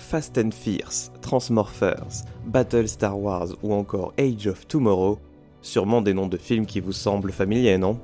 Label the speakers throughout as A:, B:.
A: Fast and Fierce, Transmorphers, Battle Star Wars ou encore Age of Tomorrow, sûrement des noms de films qui vous semblent familiers, non?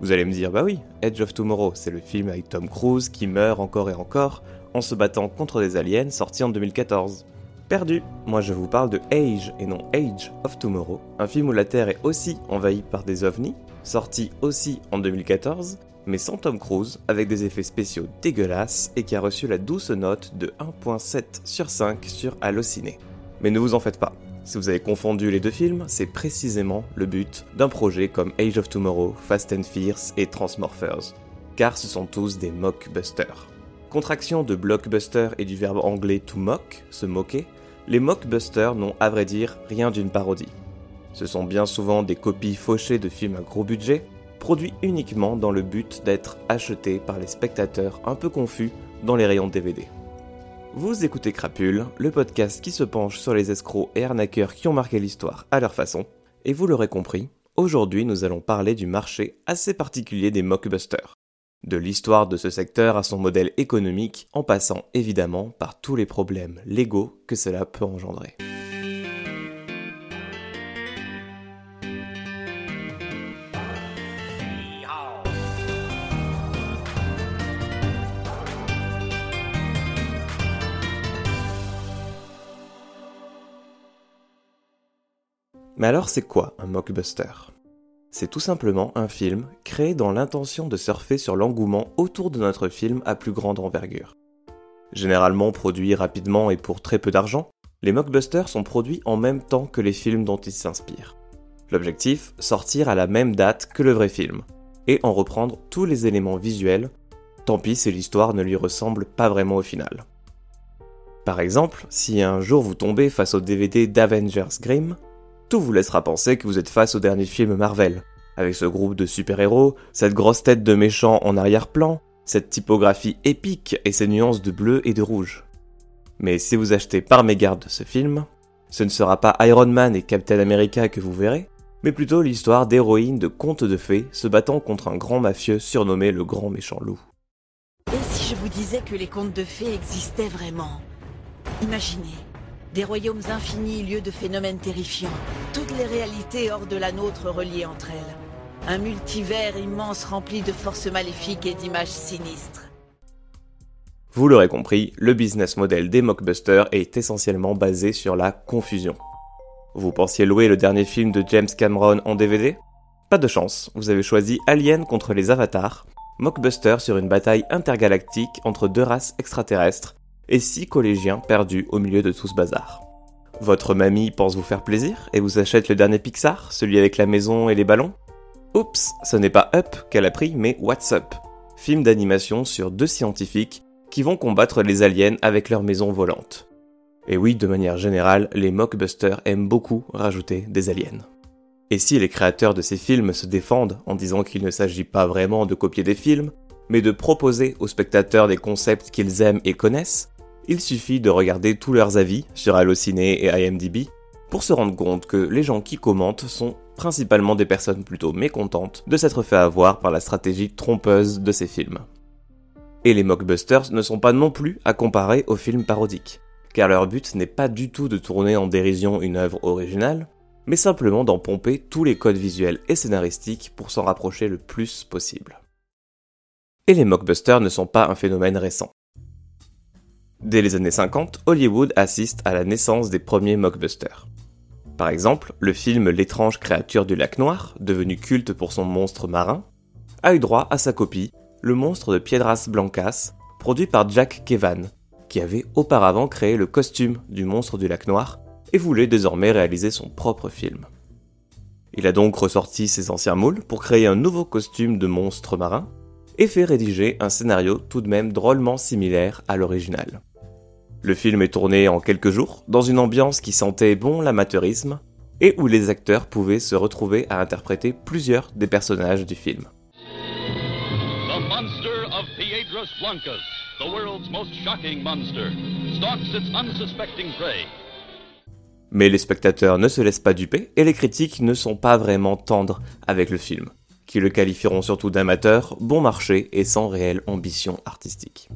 A: Vous allez me dire, bah oui, Age of Tomorrow, c'est le film avec Tom Cruise qui meurt encore et encore en se battant contre des aliens sorti en 2014. Perdu Moi je vous parle de Age et non Age of Tomorrow, un film où la Terre est aussi envahie par des ovnis, sorti aussi en 2014, mais sans Tom Cruise, avec des effets spéciaux dégueulasses et qui a reçu la douce note de 1.7 sur 5 sur Allociné. Mais ne vous en faites pas, si vous avez confondu les deux films, c'est précisément le but d'un projet comme Age of Tomorrow, Fast and Fierce et Transmorphers, car ce sont tous des mockbusters. Contraction de blockbuster et du verbe anglais to mock, se moquer, les mockbusters n'ont à vrai dire rien d'une parodie. Ce sont bien souvent des copies fauchées de films à gros budget, produit uniquement dans le but d'être acheté par les spectateurs un peu confus dans les rayons DVD. Vous écoutez Crapule, le podcast qui se penche sur les escrocs et arnaqueurs qui ont marqué l'histoire à leur façon, et vous l'aurez compris, aujourd'hui nous allons parler du marché assez particulier des mockbusters, de l'histoire de ce secteur à son modèle économique en passant évidemment par tous les problèmes légaux que cela peut engendrer. Mais alors c'est quoi un mockbuster? C'est tout simplement un film créé dans l'intention de surfer sur l'engouement autour de notre film à plus grande envergure. Généralement produits rapidement et pour très peu d'argent, les mockbusters sont produits en même temps que les films dont ils s'inspirent. L'objectif, sortir à la même date que le vrai film, et en reprendre tous les éléments visuels, tant pis si l'histoire ne lui ressemble pas vraiment au final. Par exemple, si un jour vous tombez face au DVD d'Avengers Grimm, tout vous laissera penser que vous êtes face au dernier film Marvel, avec ce groupe de super-héros, cette grosse tête de méchant en arrière-plan, cette typographie épique et ces nuances de bleu et de rouge. Mais si vous achetez par mégarde ce film, ce ne sera pas Iron Man et Captain America que vous verrez, mais plutôt l'histoire d'héroïnes de contes de fées se battant contre un grand mafieux surnommé le Grand Méchant Loup.
B: Et si je vous disais que les contes de fées existaient vraiment? Imaginez, des royaumes infinis, lieux de phénomènes terrifiants. Toutes les réalités hors de la nôtre reliées entre elles. Un multivers immense rempli de forces maléfiques et d'images sinistres.
A: Vous l'aurez compris, le business model des mockbusters est essentiellement basé sur la confusion. Vous pensiez louer le dernier film de James Cameron en DVD Pas de chance, vous avez choisi Alien contre les Avatars, mockbuster sur une bataille intergalactique entre deux races extraterrestres, et six collégiens perdus au milieu de tout ce bazar. Votre mamie pense vous faire plaisir et vous achète le dernier Pixar, celui avec la maison et les ballons? Oups, ce n'est pas Up qu'elle a pris, mais What's Up Film d'animation sur deux scientifiques qui vont combattre les aliens avec leur maison volante. Et oui, de manière générale, les mockbusters aiment beaucoup rajouter des aliens. Et si les créateurs de ces films se défendent en disant qu'il ne s'agit pas vraiment de copier des films, mais de proposer aux spectateurs des concepts qu'ils aiment et connaissent, il suffit de regarder tous leurs avis sur Allociné et IMDb pour se rendre compte que les gens qui commentent sont principalement des personnes plutôt mécontentes de s'être fait avoir par la stratégie trompeuse de ces films. Et les mockbusters ne sont pas non plus à comparer aux films parodiques, car leur but n'est pas du tout de tourner en dérision une œuvre originale, mais simplement d'en pomper tous les codes visuels et scénaristiques pour s'en rapprocher le plus possible. Et les mockbusters ne sont pas un phénomène récent. Dès les années 50, Hollywood assiste à la naissance des premiers mockbusters. Par exemple, le film L'étrange créature du lac noir, devenu culte pour son monstre marin, a eu droit à sa copie, Le monstre de Piedras Blancas, produit par Jack Kevan, qui avait auparavant créé le costume du monstre du lac noir et voulait désormais réaliser son propre film. Il a donc ressorti ses anciens moules pour créer un nouveau costume de monstre marin et fait rédiger un scénario tout de même drôlement similaire à l'original. Le film est tourné en quelques jours, dans une ambiance qui sentait bon l'amateurisme, et où les acteurs pouvaient se retrouver à interpréter plusieurs des personnages du film.
C: The monster of Piedras Blancas, the world's most shocking monster, stalks its unsuspecting prey.
A: Mais les spectateurs ne se laissent pas duper et les critiques ne sont pas vraiment tendres avec le film, qui le qualifieront surtout d'amateur, bon marché et sans réelle ambition artistique.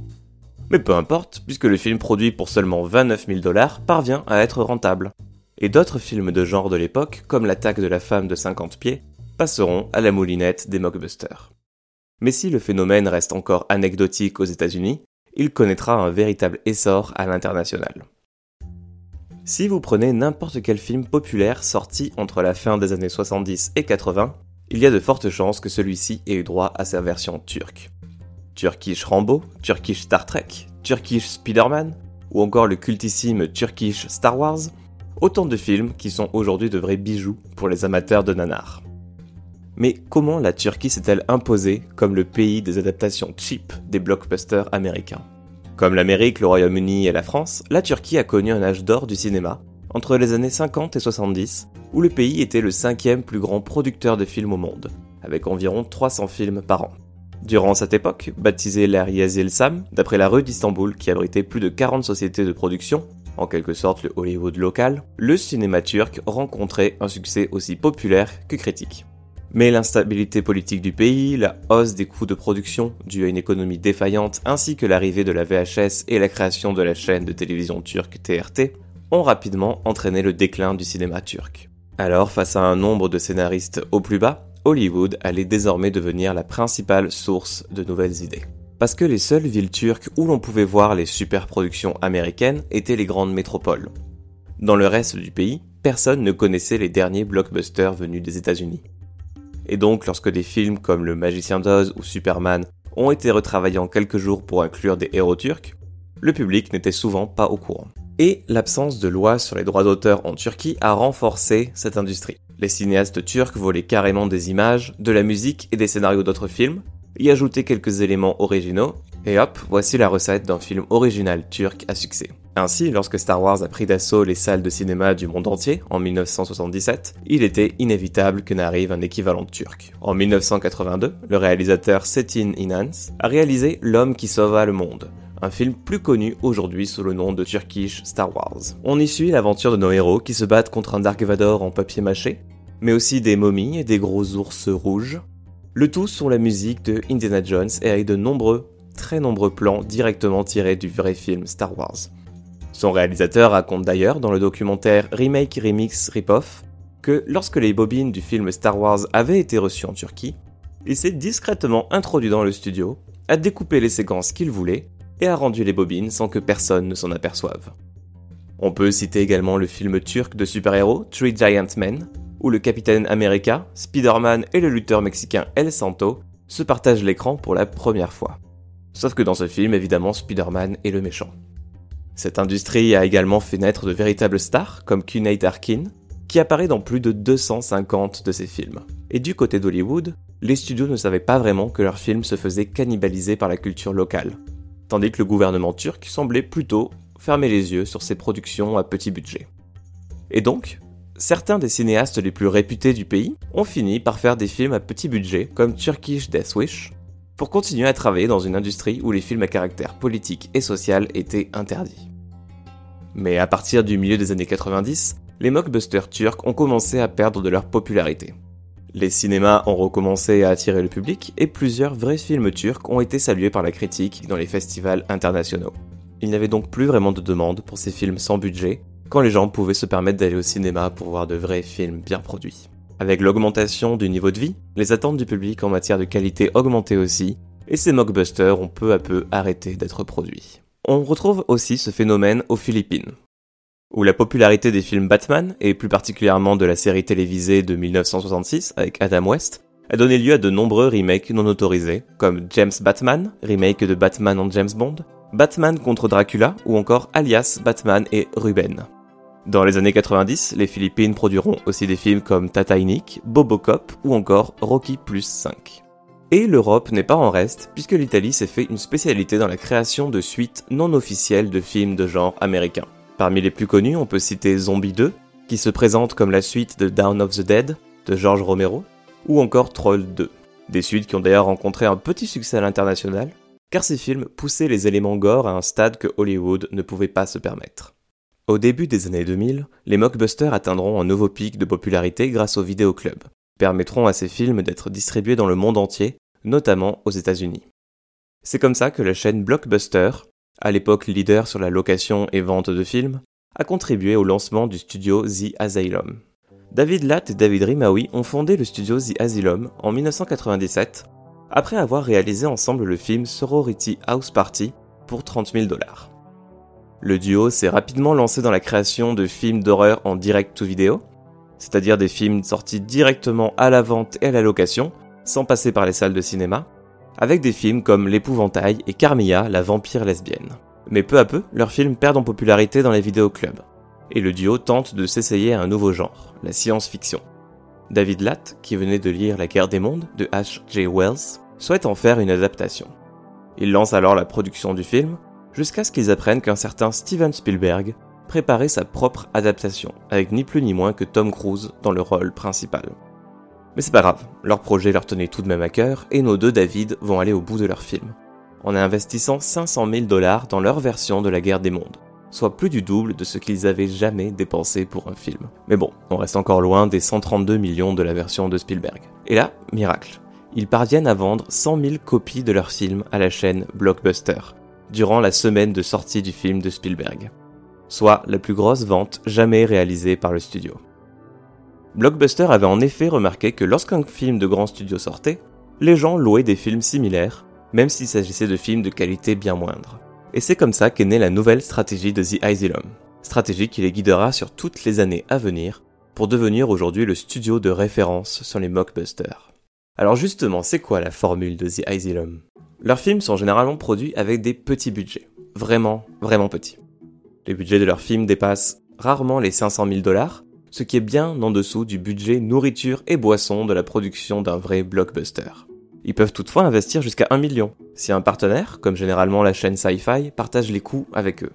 A: Mais peu importe, puisque le film produit pour seulement 29 000 dollars parvient à être rentable. Et d'autres films de genre de l'époque, comme L'attaque de la femme de 50 pieds, passeront à la moulinette des mockbusters. Mais si le phénomène reste encore anecdotique aux États-Unis, il connaîtra un véritable essor à l'international. Si vous prenez n'importe quel film populaire sorti entre la fin des années 70 et 80, il y a de fortes chances que celui-ci ait eu droit à sa version turque. Turkish Rambo, Turkish Star Trek, Turkish Spider-Man, ou encore le cultissime Turkish Star Wars, autant de films qui sont aujourd'hui de vrais bijoux pour les amateurs de nanar. Mais comment la Turquie s'est-elle imposée comme le pays des adaptations cheap des blockbusters américains? Comme l'Amérique, le Royaume-Uni et la France, la Turquie a connu un âge d'or du cinéma, entre les années 50 et 70, où le pays était le cinquième plus grand producteur de films au monde, avec environ 300 films par an. Durant cette époque, baptisée l'ère Sam, d'après la rue d'Istanbul qui abritait plus de 40 sociétés de production, en quelque sorte le Hollywood local, le cinéma turc rencontrait un succès aussi populaire que critique. Mais l'instabilité politique du pays, la hausse des coûts de production due à une économie défaillante, ainsi que l'arrivée de la VHS et la création de la chaîne de télévision turque TRT, ont rapidement entraîné le déclin du cinéma turc. Alors, face à un nombre de scénaristes au plus bas, Hollywood allait désormais devenir la principale source de nouvelles idées. Parce que les seules villes turques où l'on pouvait voir les superproductions américaines étaient les grandes métropoles. Dans le reste du pays, personne ne connaissait les derniers blockbusters venus des États-Unis. Et donc, lorsque des films comme Le Magicien d'Oz ou Superman ont été retravaillés en quelques jours pour inclure des héros turcs, le public n'était souvent pas au courant. Et l'absence de loi sur les droits d'auteur en Turquie a renforcé cette industrie. Les cinéastes turcs volaient carrément des images, de la musique et des scénarios d'autres films, y ajoutaient quelques éléments originaux, et hop, voici la recette d'un film original turc à succès. Ainsi, lorsque Star Wars a pris d'assaut les salles de cinéma du monde entier en 1977, il était inévitable que n'arrive un équivalent turc. En 1982, le réalisateur Setin Inans a réalisé L'homme qui sauva le monde, un film plus connu aujourd'hui sous le nom de Turkish Star Wars. On y suit l'aventure de nos héros qui se battent contre un Dark Vador en papier mâché, mais aussi des momies et des gros ours rouges. Le tout sur la musique de Indiana Jones et avec de nombreux, très nombreux plans directement tirés du vrai film Star Wars. Son réalisateur raconte d'ailleurs dans le documentaire Remake Remix Ripoff que lorsque les bobines du film Star Wars avaient été reçues en Turquie, il s'est discrètement introduit dans le studio, a découpé les séquences qu'il voulait et a rendu les bobines sans que personne ne s'en aperçoive. On peut citer également le film turc de super-héros Three Giant Men, où le capitaine America, Spider-Man et le lutteur mexicain El Santo se partagent l'écran pour la première fois. Sauf que dans ce film, évidemment, Spider-Man est le méchant. Cette industrie a également fait naître de véritables stars comme Cuneit Arkin, qui apparaît dans plus de 250 de ses films. Et du côté d'Hollywood, les studios ne savaient pas vraiment que leurs films se faisaient cannibaliser par la culture locale, tandis que le gouvernement turc semblait plutôt fermer les yeux sur ses productions à petit budget. Et donc, certains des cinéastes les plus réputés du pays ont fini par faire des films à petit budget comme Turkish Death Wish, pour continuer à travailler dans une industrie où les films à caractère politique et social étaient interdits. Mais à partir du milieu des années 90, les mockbusters turcs ont commencé à perdre de leur popularité. Les cinémas ont recommencé à attirer le public et plusieurs vrais films turcs ont été salués par la critique dans les festivals internationaux. Il n'y avait donc plus vraiment de demande pour ces films sans budget, quand les gens pouvaient se permettre d'aller au cinéma pour voir de vrais films bien produits. Avec l'augmentation du niveau de vie, les attentes du public en matière de qualité augmentaient aussi, et ces mockbusters ont peu à peu arrêté d'être produits. On retrouve aussi ce phénomène aux Philippines, où la popularité des films Batman, et plus particulièrement de la série télévisée de 1966 avec Adam West, a donné lieu à de nombreux remakes non autorisés, comme James Batman, remake de Batman en James Bond, Batman contre Dracula ou encore Alias Batman et Ruben. Dans les années 90, les Philippines produiront aussi des films comme Titanic, Bobocop ou encore Rocky Plus 5. Et l'Europe n'est pas en reste, puisque l'Italie s'est fait une spécialité dans la création de suites non officielles de films de genre américain. Parmi les plus connus, on peut citer Zombie 2, qui se présente comme la suite de Down of the Dead de George Romero, ou encore Troll 2. Des suites qui ont d'ailleurs rencontré un petit succès à l'international, car ces films poussaient les éléments gore à un stade que Hollywood ne pouvait pas se permettre. Au début des années 2000, les mockbusters atteindront un nouveau pic de popularité grâce aux vidéoclubs, permettront à ces films d'être distribués dans le monde entier, notamment aux États-Unis. C'est comme ça que la chaîne Blockbuster à l'époque leader sur la location et vente de films, a contribué au lancement du studio The Asylum. David Latt et David Rimawi ont fondé le studio The Asylum en 1997, après avoir réalisé ensemble le film Sorority House Party pour 30 000 dollars. Le duo s'est rapidement lancé dans la création de films d'horreur en direct to vidéo, c'est-à-dire des films sortis directement à la vente et à la location, sans passer par les salles de cinéma, avec des films comme L'épouvantail et Carmilla, la vampire lesbienne. Mais peu à peu, leurs films perdent en popularité dans les vidéoclubs, et le duo tente de s'essayer à un nouveau genre, la science-fiction. David Latt, qui venait de lire La guerre des mondes de H.J. Wells, souhaite en faire une adaptation. Il lance alors la production du film, jusqu'à ce qu'ils apprennent qu'un certain Steven Spielberg préparait sa propre adaptation, avec ni plus ni moins que Tom Cruise dans le rôle principal. Mais c'est pas grave, leur projet leur tenait tout de même à cœur, et nos deux David vont aller au bout de leur film, en investissant 500 000 dollars dans leur version de la guerre des mondes, soit plus du double de ce qu'ils avaient jamais dépensé pour un film. Mais bon, on reste encore loin des 132 millions de la version de Spielberg. Et là, miracle, ils parviennent à vendre 100 000 copies de leur film à la chaîne Blockbuster, durant la semaine de sortie du film de Spielberg, soit la plus grosse vente jamais réalisée par le studio. Blockbuster avait en effet remarqué que lorsqu'un film de grand studio sortait, les gens louaient des films similaires, même s'il s'agissait de films de qualité bien moindre. Et c'est comme ça qu'est née la nouvelle stratégie de The Asylum, stratégie qui les guidera sur toutes les années à venir pour devenir aujourd'hui le studio de référence sur les mockbusters. Alors justement, c'est quoi la formule de The Asylum? Leurs films sont généralement produits avec des petits budgets, vraiment, vraiment petits. Les budgets de leurs films dépassent rarement les 500 000 dollars, ce qui est bien en dessous du budget nourriture et boisson de la production d'un vrai blockbuster. Ils peuvent toutefois investir jusqu'à 1 million, si un partenaire, comme généralement la chaîne Sci-Fi, partage les coûts avec eux.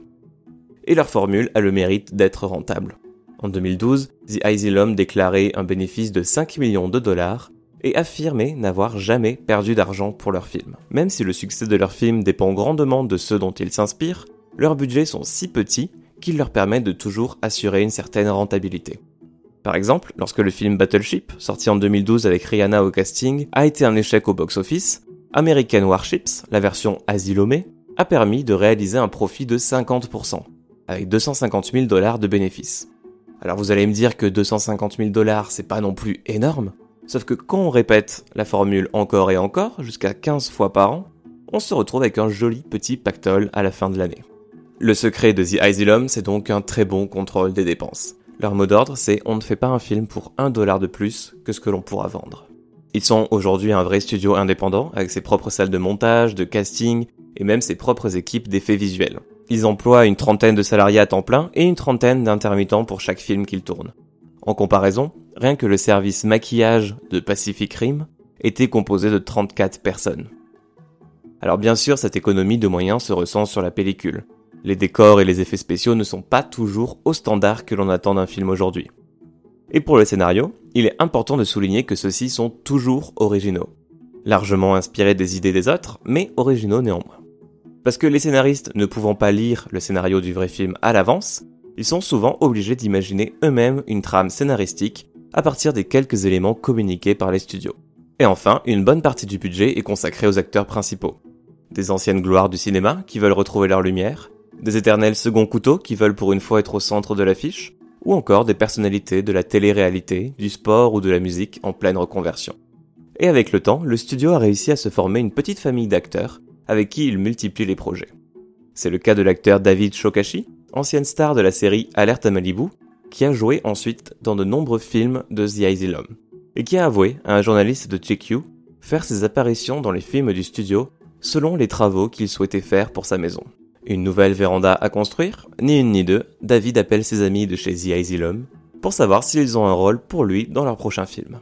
A: Et leur formule a le mérite d'être rentable. En 2012, The Asylum déclarait un bénéfice de 5 millions de dollars et affirmait n'avoir jamais perdu d'argent pour leurs films. Même si le succès de leurs films dépend grandement de ceux dont ils s'inspirent, leurs budgets sont si petits qu'ils leur permettent de toujours assurer une certaine rentabilité. Par exemple, lorsque le film Battleship, sorti en 2012 avec Rihanna au casting, a été un échec au box-office, American Warships, la version Asylomé, a permis de réaliser un profit de 50%, avec 250 000 dollars de bénéfices. Alors vous allez me dire que 250 000 dollars c'est pas non plus énorme, sauf que quand on répète la formule encore et encore, jusqu'à 15 fois par an, on se retrouve avec un joli petit pactole à la fin de l'année. Le secret de The Asylum, c'est donc un très bon contrôle des dépenses. Leur mot d'ordre, c'est on ne fait pas un film pour un dollar de plus que ce que l'on pourra vendre. Ils sont aujourd'hui un vrai studio indépendant, avec ses propres salles de montage, de casting, et même ses propres équipes d'effets visuels. Ils emploient une trentaine de salariés à temps plein et une trentaine d'intermittents pour chaque film qu'ils tournent. En comparaison, rien que le service maquillage de Pacific Rim était composé de 34 personnes. Alors bien sûr, cette économie de moyens se ressent sur la pellicule. Les décors et les effets spéciaux ne sont pas toujours au standard que l'on attend d'un film aujourd'hui. Et pour le scénario, il est important de souligner que ceux-ci sont toujours originaux. Largement inspirés des idées des autres, mais originaux néanmoins. Parce que les scénaristes ne pouvant pas lire le scénario du vrai film à l'avance, ils sont souvent obligés d'imaginer eux-mêmes une trame scénaristique à partir des quelques éléments communiqués par les studios. Et enfin, une bonne partie du budget est consacrée aux acteurs principaux. Des anciennes gloires du cinéma qui veulent retrouver leur lumière, des éternels seconds couteaux qui veulent pour une fois être au centre de l'affiche, ou encore des personnalités de la télé-réalité, du sport ou de la musique en pleine reconversion. Et avec le temps, le studio a réussi à se former une petite famille d'acteurs avec qui il multiplie les projets. C'est le cas de l'acteur David Shokashi, ancienne star de la série Alerte à Malibu, qui a joué ensuite dans de nombreux films de The Asylum, et qui a avoué à un journaliste de GQ faire ses apparitions dans les films du studio selon les travaux qu'il souhaitait faire pour sa maison. Une nouvelle véranda à construire? Ni une ni deux, David appelle ses amis de chez The Asylum pour savoir s'ils ont un rôle pour lui dans leur prochain film.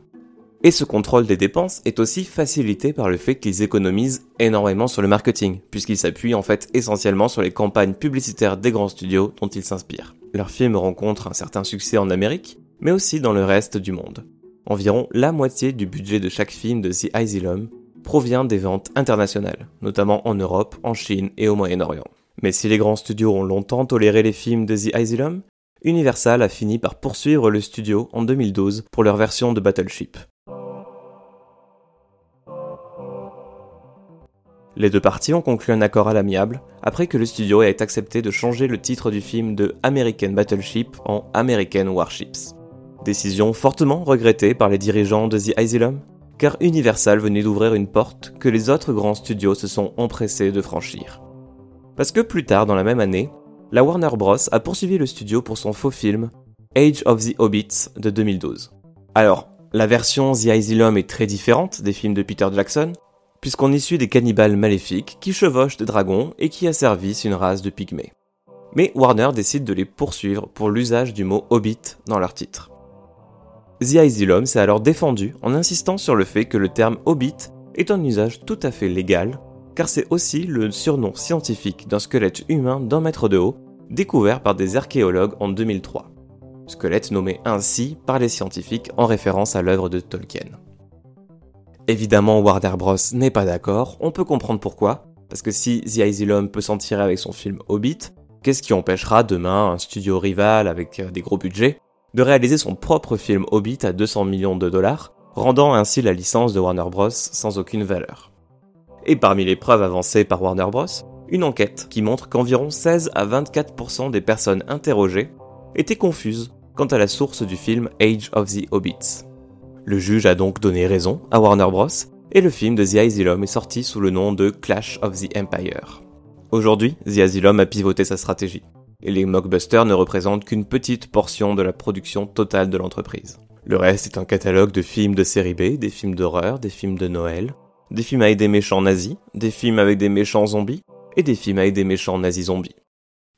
A: Et ce contrôle des dépenses est aussi facilité par le fait qu'ils économisent énormément sur le marketing, puisqu'ils s'appuient en fait essentiellement sur les campagnes publicitaires des grands studios dont ils s'inspirent. Leurs films rencontrent un certain succès en Amérique, mais aussi dans le reste du monde. Environ la moitié du budget de chaque film de The Asylum provient des ventes internationales, notamment en Europe, en Chine et au Moyen-Orient. Mais si les grands studios ont longtemps toléré les films de The Asylum, Universal a fini par poursuivre le studio en 2012 pour leur version de Battleship. Les deux parties ont conclu un accord à l'amiable après que le studio ait accepté de changer le titre du film de American Battleship en American Warships. Décision fortement regrettée par les dirigeants de The Asylum, car Universal venait d'ouvrir une porte que les autres grands studios se sont empressés de franchir. Parce que plus tard dans la même année, la Warner Bros. a poursuivi le studio pour son faux film Age of the Hobbits de 2012. Alors, la version The Asylum est très différente des films de Peter Jackson, puisqu'on y suit des cannibales maléfiques qui chevauchent des dragons et qui asservissent une race de pygmées. Mais Warner décide de les poursuivre pour l'usage du mot Hobbit dans leur titre. The Asylum s'est alors défendu en insistant sur le fait que le terme Hobbit est un usage tout à fait légal, car c'est aussi le surnom scientifique d'un squelette humain d'un mètre de haut, découvert par des archéologues en 2003. Squelette nommé ainsi par les scientifiques en référence à l'œuvre de Tolkien. Évidemment, Warner Bros n'est pas d'accord, on peut comprendre pourquoi, parce que si The Asylum peut s'en tirer avec son film Hobbit, qu'est-ce qui empêchera demain un studio rival avec euh, des gros budgets de réaliser son propre film Hobbit à 200 millions de dollars, rendant ainsi la licence de Warner Bros sans aucune valeur? Et parmi les preuves avancées par Warner Bros, une enquête qui montre qu'environ 16 à 24% des personnes interrogées étaient confuses quant à la source du film Age of the Hobbits. Le juge a donc donné raison à Warner Bros. et le film de The Asylum est sorti sous le nom de Clash of the Empire. Aujourd'hui, The Asylum a pivoté sa stratégie, et les mockbusters ne représentent qu'une petite portion de la production totale de l'entreprise. Le reste est un catalogue de films de série B, des films d'horreur, des films de Noël, des films avec des méchants nazis, des films avec des méchants zombies, et des films avec des méchants nazis zombies.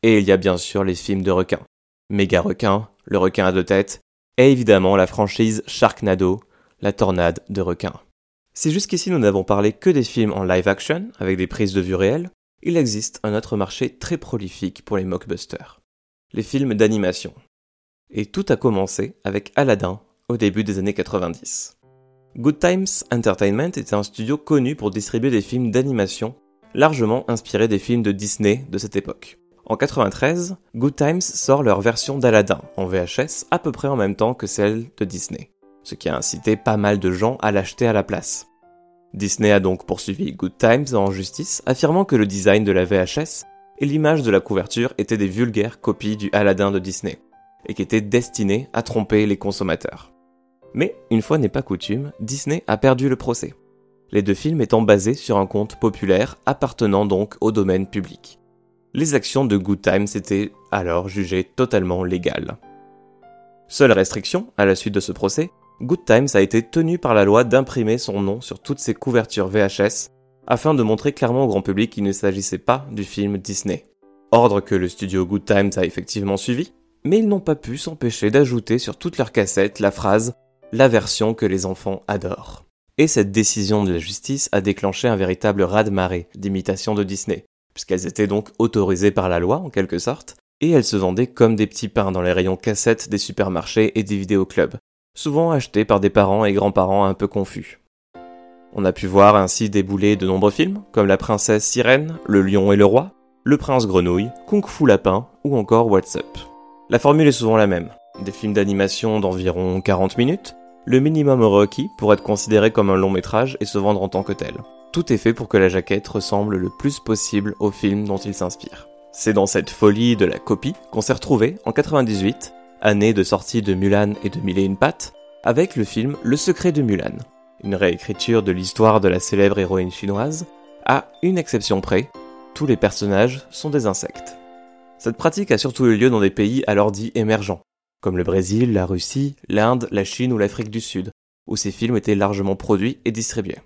A: Et il y a bien sûr les films de requins. Méga requin, le requin à deux têtes, et évidemment la franchise Sharknado, la tornade de requins. Si jusqu'ici nous n'avons parlé que des films en live action, avec des prises de vue réelles, il existe un autre marché très prolifique pour les mockbusters. Les films d'animation. Et tout a commencé avec Aladdin au début des années 90. Good Times Entertainment était un studio connu pour distribuer des films d'animation largement inspirés des films de Disney de cette époque. En 93, Good Times sort leur version d'Aladdin en VHS à peu près en même temps que celle de Disney, ce qui a incité pas mal de gens à l'acheter à la place. Disney a donc poursuivi Good Times en justice, affirmant que le design de la VHS et l'image de la couverture étaient des vulgaires copies du Aladdin de Disney, et qui étaient destinées à tromper les consommateurs. Mais, une fois n'est pas coutume, Disney a perdu le procès. Les deux films étant basés sur un conte populaire appartenant donc au domaine public les actions de Good Times étaient alors jugées totalement légales. Seule restriction, à la suite de ce procès, Good Times a été tenu par la loi d'imprimer son nom sur toutes ses couvertures VHS afin de montrer clairement au grand public qu'il ne s'agissait pas du film Disney. Ordre que le studio Good Times a effectivement suivi, mais ils n'ont pas pu s'empêcher d'ajouter sur toutes leurs cassettes la phrase La version que les enfants adorent. Et cette décision de la justice a déclenché un véritable raz-de-marée d'imitation de Disney, puisqu'elles étaient donc autorisées par la loi en quelque sorte, et elles se vendaient comme des petits pains dans les rayons cassettes des supermarchés et des vidéoclubs, souvent achetés par des parents et grands-parents un peu confus. On a pu voir ainsi débouler de nombreux films, comme La Princesse Sirène, Le Lion et le Roi, Le Prince Grenouille, Kung Fu Lapin ou encore What's Up. La formule est souvent la même. Des films d'animation d'environ 40 minutes, le minimum requis pour être considéré comme un long métrage et se vendre en tant que tel. Tout est fait pour que la jaquette ressemble le plus possible au film dont il s'inspire. C'est dans cette folie de la copie qu'on s'est retrouvé en 98, année de sortie de Mulan et de Mille et une pattes, avec le film Le secret de Mulan, une réécriture de l'histoire de la célèbre héroïne chinoise, à une exception près, tous les personnages sont des insectes. Cette pratique a surtout eu lieu dans des pays alors dits émergents, comme le Brésil, la Russie, l'Inde, la Chine ou l'Afrique du Sud, où ces films étaient largement produits et distribués.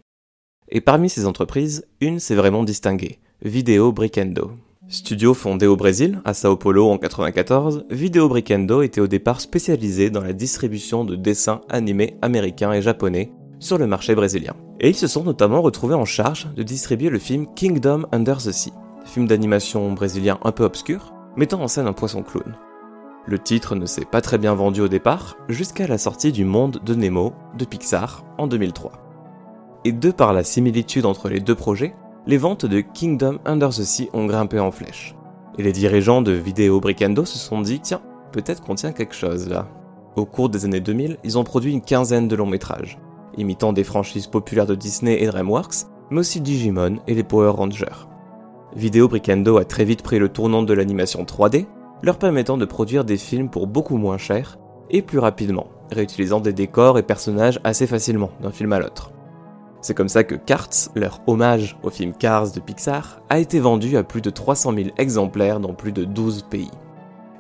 A: Et parmi ces entreprises, une s'est vraiment distinguée, Video Brickendo. Studio fondé au Brésil, à Sao Paulo en 94, Video Brickendo était au départ spécialisé dans la distribution de dessins animés américains et japonais sur le marché brésilien. Et ils se sont notamment retrouvés en charge de distribuer le film Kingdom Under the Sea, film d'animation brésilien un peu obscur, mettant en scène un poisson clown. Le titre ne s'est pas très bien vendu au départ, jusqu'à la sortie du Monde de Nemo de Pixar en 2003 et de par la similitude entre les deux projets, les ventes de Kingdom Under the Sea ont grimpé en flèche. Et les dirigeants de Video Brickando se sont dit tiens, peut-être qu'on tient quelque chose là. Au cours des années 2000, ils ont produit une quinzaine de longs métrages, imitant des franchises populaires de Disney et DreamWorks, mais aussi Digimon et les Power Rangers. Vidéo Brickendo a très vite pris le tournant de l'animation 3D, leur permettant de produire des films pour beaucoup moins cher et plus rapidement, réutilisant des décors et personnages assez facilement d'un film à l'autre. C'est comme ça que Cars, leur hommage au film Cars de Pixar, a été vendu à plus de 300 000 exemplaires dans plus de 12 pays.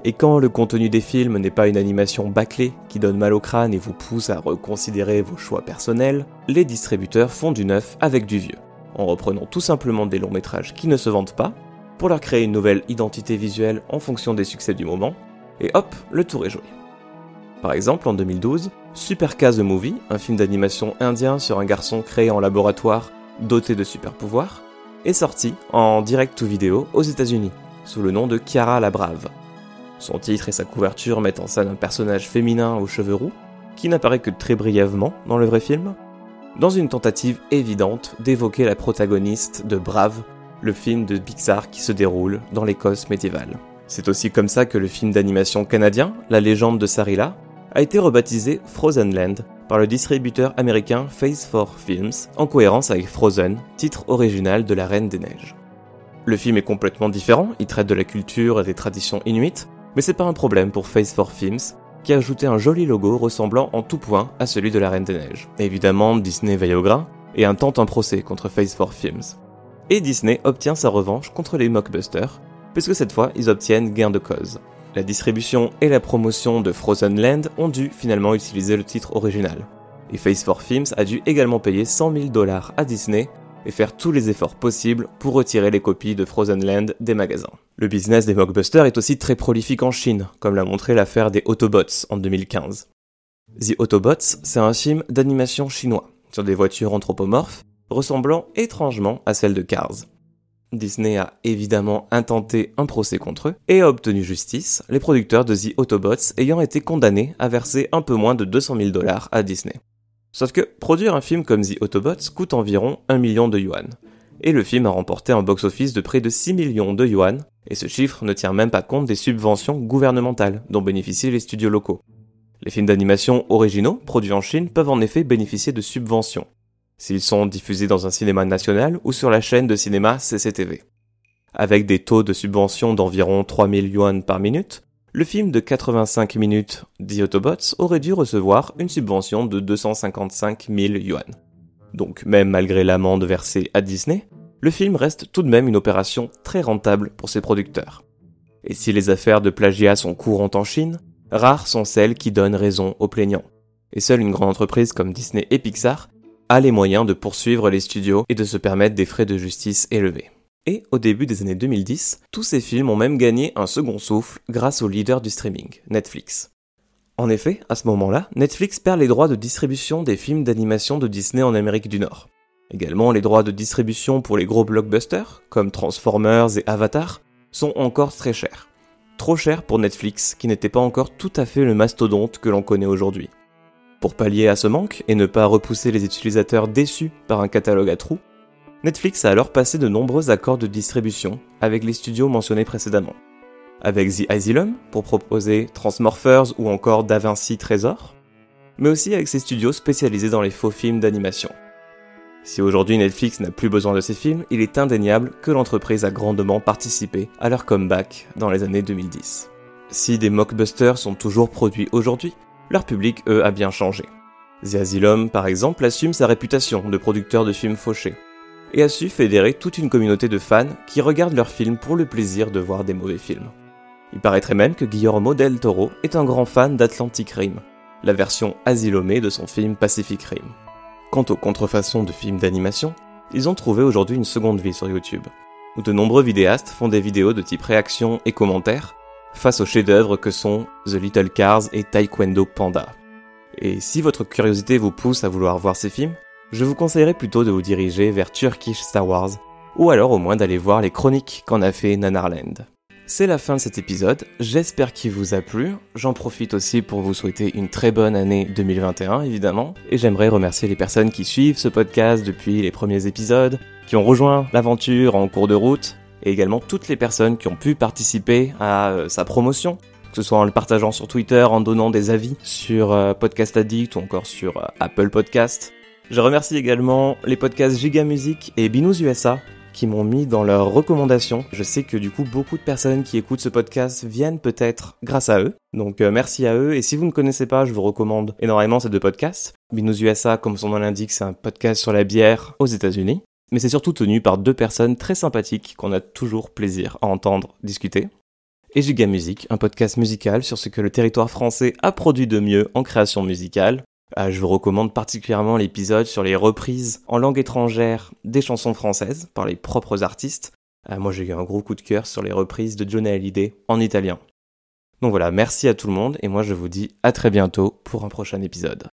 A: Et quand le contenu des films n'est pas une animation bâclée qui donne mal au crâne et vous pousse à reconsidérer vos choix personnels, les distributeurs font du neuf avec du vieux, en reprenant tout simplement des longs métrages qui ne se vendent pas, pour leur créer une nouvelle identité visuelle en fonction des succès du moment, et hop, le tour est joué. Par exemple, en 2012, Super The Movie, un film d'animation indien sur un garçon créé en laboratoire doté de super pouvoirs, est sorti en direct to vidéo aux États-Unis, sous le nom de Kiara la Brave. Son titre et sa couverture mettent en scène un personnage féminin aux cheveux roux, qui n'apparaît que très brièvement dans le vrai film, dans une tentative évidente d'évoquer la protagoniste de Brave, le film de Pixar qui se déroule dans l'Écosse médiévale. C'est aussi comme ça que le film d'animation canadien, La légende de Sarila, a été rebaptisé Frozen Land par le distributeur américain Phase 4 Films, en cohérence avec Frozen, titre original de La Reine des Neiges. Le film est complètement différent, il traite de la culture et des traditions inuites, mais c'est pas un problème pour Phase 4 Films, qui a ajouté un joli logo ressemblant en tout point à celui de La Reine des Neiges. évidemment, Disney veille au gras et intente un procès contre Phase 4 Films. Et Disney obtient sa revanche contre les mockbusters, puisque cette fois ils obtiennent gain de cause. La distribution et la promotion de Frozen Land ont dû finalement utiliser le titre original. Et Face 4 Films a dû également payer 100 000 dollars à Disney et faire tous les efforts possibles pour retirer les copies de Frozen Land des magasins. Le business des mockbusters est aussi très prolifique en Chine, comme l'a montré l'affaire des Autobots en 2015. The Autobots, c'est un film d'animation chinois, sur des voitures anthropomorphes, ressemblant étrangement à celles de Cars. Disney a évidemment intenté un procès contre eux et a obtenu justice, les producteurs de The Autobots ayant été condamnés à verser un peu moins de 200 000 dollars à Disney. Sauf que produire un film comme The Autobots coûte environ 1 million de yuan, et le film a remporté un box-office de près de 6 millions de yuan, et ce chiffre ne tient même pas compte des subventions gouvernementales dont bénéficient les studios locaux. Les films d'animation originaux produits en Chine peuvent en effet bénéficier de subventions, s'ils sont diffusés dans un cinéma national ou sur la chaîne de cinéma CCTV. Avec des taux de subvention d'environ 3000 yuan par minute, le film de 85 minutes The Autobots aurait dû recevoir une subvention de 255 000 yuan. Donc même malgré l'amende versée à Disney, le film reste tout de même une opération très rentable pour ses producteurs. Et si les affaires de plagiat sont courantes en Chine, rares sont celles qui donnent raison aux plaignants. Et seule une grande entreprise comme Disney et Pixar a les moyens de poursuivre les studios et de se permettre des frais de justice élevés. Et au début des années 2010, tous ces films ont même gagné un second souffle grâce au leader du streaming, Netflix. En effet, à ce moment-là, Netflix perd les droits de distribution des films d'animation de Disney en Amérique du Nord. Également, les droits de distribution pour les gros blockbusters, comme Transformers et Avatar, sont encore très chers. Trop chers pour Netflix, qui n'était pas encore tout à fait le mastodonte que l'on connaît aujourd'hui. Pour pallier à ce manque et ne pas repousser les utilisateurs déçus par un catalogue à trous, Netflix a alors passé de nombreux accords de distribution avec les studios mentionnés précédemment. Avec The Asylum pour proposer Transmorphers ou encore DaVinci Trésor, mais aussi avec ses studios spécialisés dans les faux films d'animation. Si aujourd'hui Netflix n'a plus besoin de ces films, il est indéniable que l'entreprise a grandement participé à leur comeback dans les années 2010. Si des mockbusters sont toujours produits aujourd'hui, leur public, eux, a bien changé. The Asylum, par exemple, assume sa réputation de producteur de films fauchés, et a su fédérer toute une communauté de fans qui regardent leurs films pour le plaisir de voir des mauvais films. Il paraîtrait même que Guillermo del Toro est un grand fan d'Atlantic Rim, la version asylomée de son film Pacific Rim. Quant aux contrefaçons de films d'animation, ils ont trouvé aujourd'hui une seconde vie sur YouTube, où de nombreux vidéastes font des vidéos de type réaction et commentaires, face aux chefs-d'œuvre que sont The Little Cars et Taekwondo Panda. Et si votre curiosité vous pousse à vouloir voir ces films, je vous conseillerais plutôt de vous diriger vers Turkish Star Wars, ou alors au moins d'aller voir les chroniques qu'en a fait Nanarland. C'est la fin de cet épisode, j'espère qu'il vous a plu, j'en profite aussi pour vous souhaiter une très bonne année 2021 évidemment, et j'aimerais remercier les personnes qui suivent ce podcast depuis les premiers épisodes, qui ont rejoint l'aventure en cours de route, et également toutes les personnes qui ont pu participer à euh, sa promotion, que ce soit en le partageant sur Twitter, en donnant des avis sur euh, Podcast Addict ou encore sur euh, Apple Podcast. Je remercie également les podcasts Giga Music et Binous USA qui m'ont mis dans leurs recommandations. Je sais que du coup beaucoup de personnes qui écoutent ce podcast viennent peut-être grâce à eux. Donc merci à eux et si vous ne connaissez pas, je vous recommande énormément ces deux podcasts. Binous USA, comme son nom l'indique, c'est un podcast sur la bière aux États-Unis. Mais c'est surtout tenu par deux personnes très sympathiques qu'on a toujours plaisir à entendre discuter. Et Giga un podcast musical sur ce que le territoire français a produit de mieux en création musicale, euh, je vous recommande particulièrement l'épisode sur les reprises en langue étrangère des chansons françaises par les propres artistes. Euh, moi j'ai eu un gros coup de cœur sur les reprises de Johnny Hallyday en italien. Donc voilà, merci à tout le monde et moi je vous dis à très bientôt pour un prochain épisode.